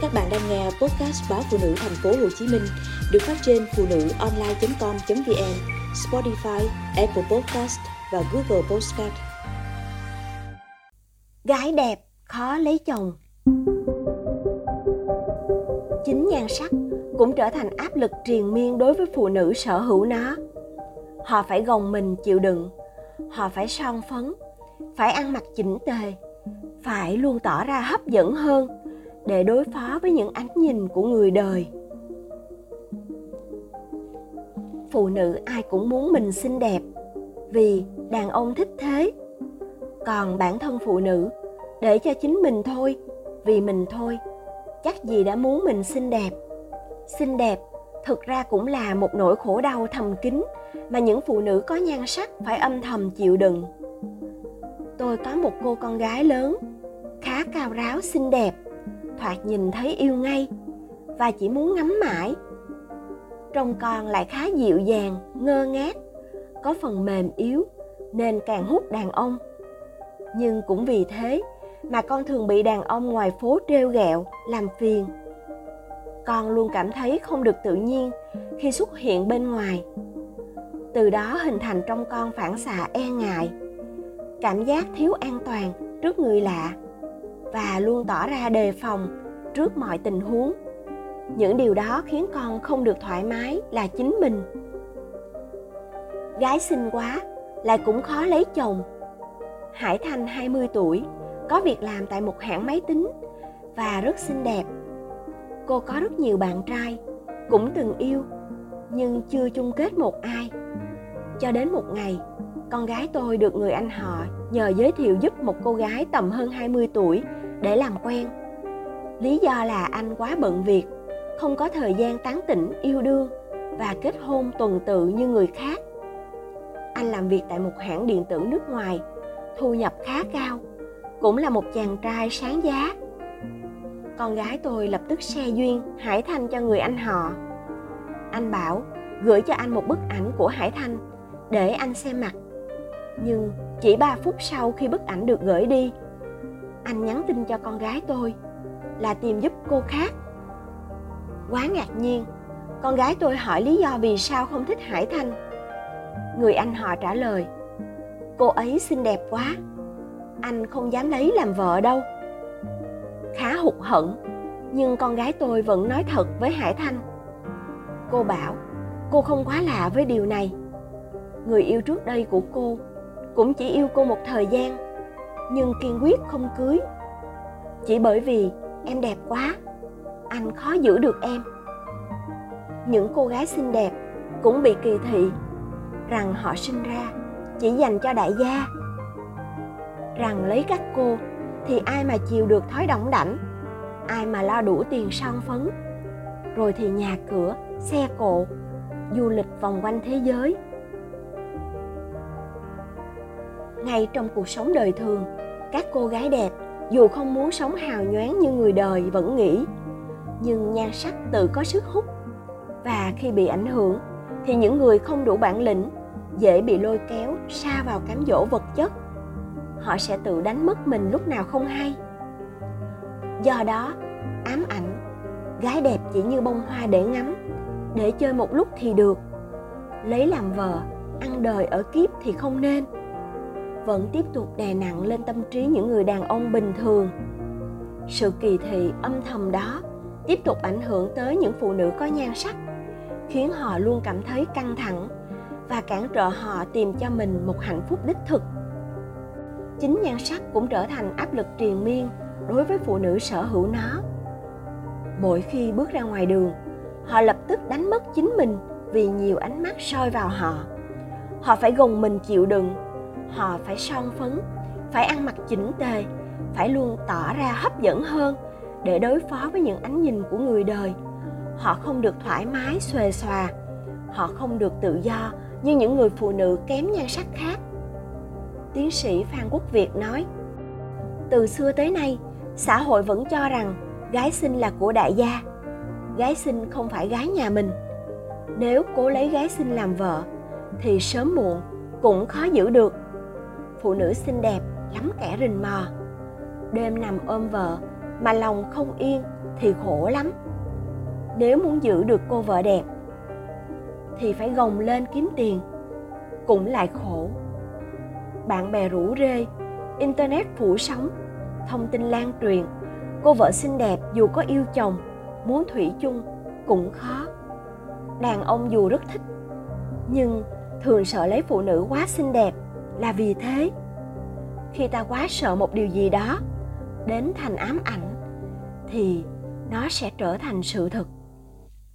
Các bạn đang nghe podcast báo phụ nữ thành phố Hồ Chí Minh được phát trên phụ nữ online.com.vn, Spotify, Apple Podcast và Google Podcast. Gái đẹp khó lấy chồng. Chính nhan sắc cũng trở thành áp lực triền miên đối với phụ nữ sở hữu nó. Họ phải gồng mình chịu đựng, họ phải son phấn, phải ăn mặc chỉnh tề, phải luôn tỏ ra hấp dẫn hơn để đối phó với những ánh nhìn của người đời. Phụ nữ ai cũng muốn mình xinh đẹp, vì đàn ông thích thế. Còn bản thân phụ nữ, để cho chính mình thôi, vì mình thôi, chắc gì đã muốn mình xinh đẹp. Xinh đẹp thực ra cũng là một nỗi khổ đau thầm kín mà những phụ nữ có nhan sắc phải âm thầm chịu đựng. Tôi có một cô con gái lớn, khá cao ráo, xinh đẹp thoạt nhìn thấy yêu ngay và chỉ muốn ngắm mãi. Trông con lại khá dịu dàng, ngơ ngác, có phần mềm yếu nên càng hút đàn ông. Nhưng cũng vì thế mà con thường bị đàn ông ngoài phố trêu ghẹo, làm phiền. Con luôn cảm thấy không được tự nhiên khi xuất hiện bên ngoài. Từ đó hình thành trong con phản xạ e ngại, cảm giác thiếu an toàn trước người lạ và luôn tỏ ra đề phòng trước mọi tình huống những điều đó khiến con không được thoải mái là chính mình gái xinh quá lại cũng khó lấy chồng Hải Thanh 20 tuổi, có việc làm tại một hãng máy tính và rất xinh đẹp. Cô có rất nhiều bạn trai, cũng từng yêu, nhưng chưa chung kết một ai. Cho đến một ngày, con gái tôi được người anh họ nhờ giới thiệu giúp một cô gái tầm hơn 20 tuổi để làm quen. Lý do là anh quá bận việc, không có thời gian tán tỉnh yêu đương và kết hôn tuần tự như người khác. Anh làm việc tại một hãng điện tử nước ngoài, thu nhập khá cao, cũng là một chàng trai sáng giá. Con gái tôi lập tức xe duyên Hải Thanh cho người anh họ. Anh bảo gửi cho anh một bức ảnh của Hải Thanh để anh xem mặt. Nhưng chỉ 3 phút sau khi bức ảnh được gửi đi, anh nhắn tin cho con gái tôi là tìm giúp cô khác. Quá ngạc nhiên con gái tôi hỏi lý do vì sao không thích hải thanh. Người anh họ trả lời cô ấy xinh đẹp quá anh không dám lấy làm vợ đâu. Khá hụt hẫng nhưng con gái tôi vẫn nói thật với hải thanh. Cô bảo cô không quá lạ với điều này. Người yêu trước đây của cô cũng chỉ yêu cô một thời gian, nhưng kiên quyết không cưới. Chỉ bởi vì em đẹp quá, anh khó giữ được em. Những cô gái xinh đẹp cũng bị kỳ thị rằng họ sinh ra chỉ dành cho đại gia. Rằng lấy các cô thì ai mà chịu được thói đỏng đảnh, ai mà lo đủ tiền son phấn. Rồi thì nhà cửa, xe cộ, du lịch vòng quanh thế giới. Ngay trong cuộc sống đời thường. Các cô gái đẹp, dù không muốn sống hào nhoáng như người đời, vẫn nghĩ, nhưng nhan sắc tự có sức hút. Và khi bị ảnh hưởng, thì những người không đủ bản lĩnh, dễ bị lôi kéo xa vào cám dỗ vật chất. Họ sẽ tự đánh mất mình lúc nào không hay. Do đó, ám ảnh, gái đẹp chỉ như bông hoa để ngắm, để chơi một lúc thì được. Lấy làm vợ, ăn đời ở kiếp thì không nên vẫn tiếp tục đè nặng lên tâm trí những người đàn ông bình thường. Sự kỳ thị âm thầm đó tiếp tục ảnh hưởng tới những phụ nữ có nhan sắc, khiến họ luôn cảm thấy căng thẳng và cản trở họ tìm cho mình một hạnh phúc đích thực. Chính nhan sắc cũng trở thành áp lực triền miên đối với phụ nữ sở hữu nó. Mỗi khi bước ra ngoài đường, họ lập tức đánh mất chính mình vì nhiều ánh mắt soi vào họ. Họ phải gồng mình chịu đựng họ phải son phấn, phải ăn mặc chỉnh tề, phải luôn tỏ ra hấp dẫn hơn để đối phó với những ánh nhìn của người đời. Họ không được thoải mái, xuề xòa. Họ không được tự do như những người phụ nữ kém nhan sắc khác. Tiến sĩ phan quốc việt nói, từ xưa tới nay, xã hội vẫn cho rằng gái xinh là của đại gia. Gái xinh không phải gái nhà mình. Nếu cố lấy gái xinh làm vợ, thì sớm muộn cũng khó giữ được phụ nữ xinh đẹp, lắm kẻ rình mò. Đêm nằm ôm vợ, mà lòng không yên thì khổ lắm. Nếu muốn giữ được cô vợ đẹp, thì phải gồng lên kiếm tiền, cũng lại khổ. Bạn bè rủ rê, internet phủ sóng, thông tin lan truyền. Cô vợ xinh đẹp dù có yêu chồng, muốn thủy chung cũng khó. Đàn ông dù rất thích, nhưng thường sợ lấy phụ nữ quá xinh đẹp là vì thế khi ta quá sợ một điều gì đó, đến thành ám ảnh, thì nó sẽ trở thành sự thực.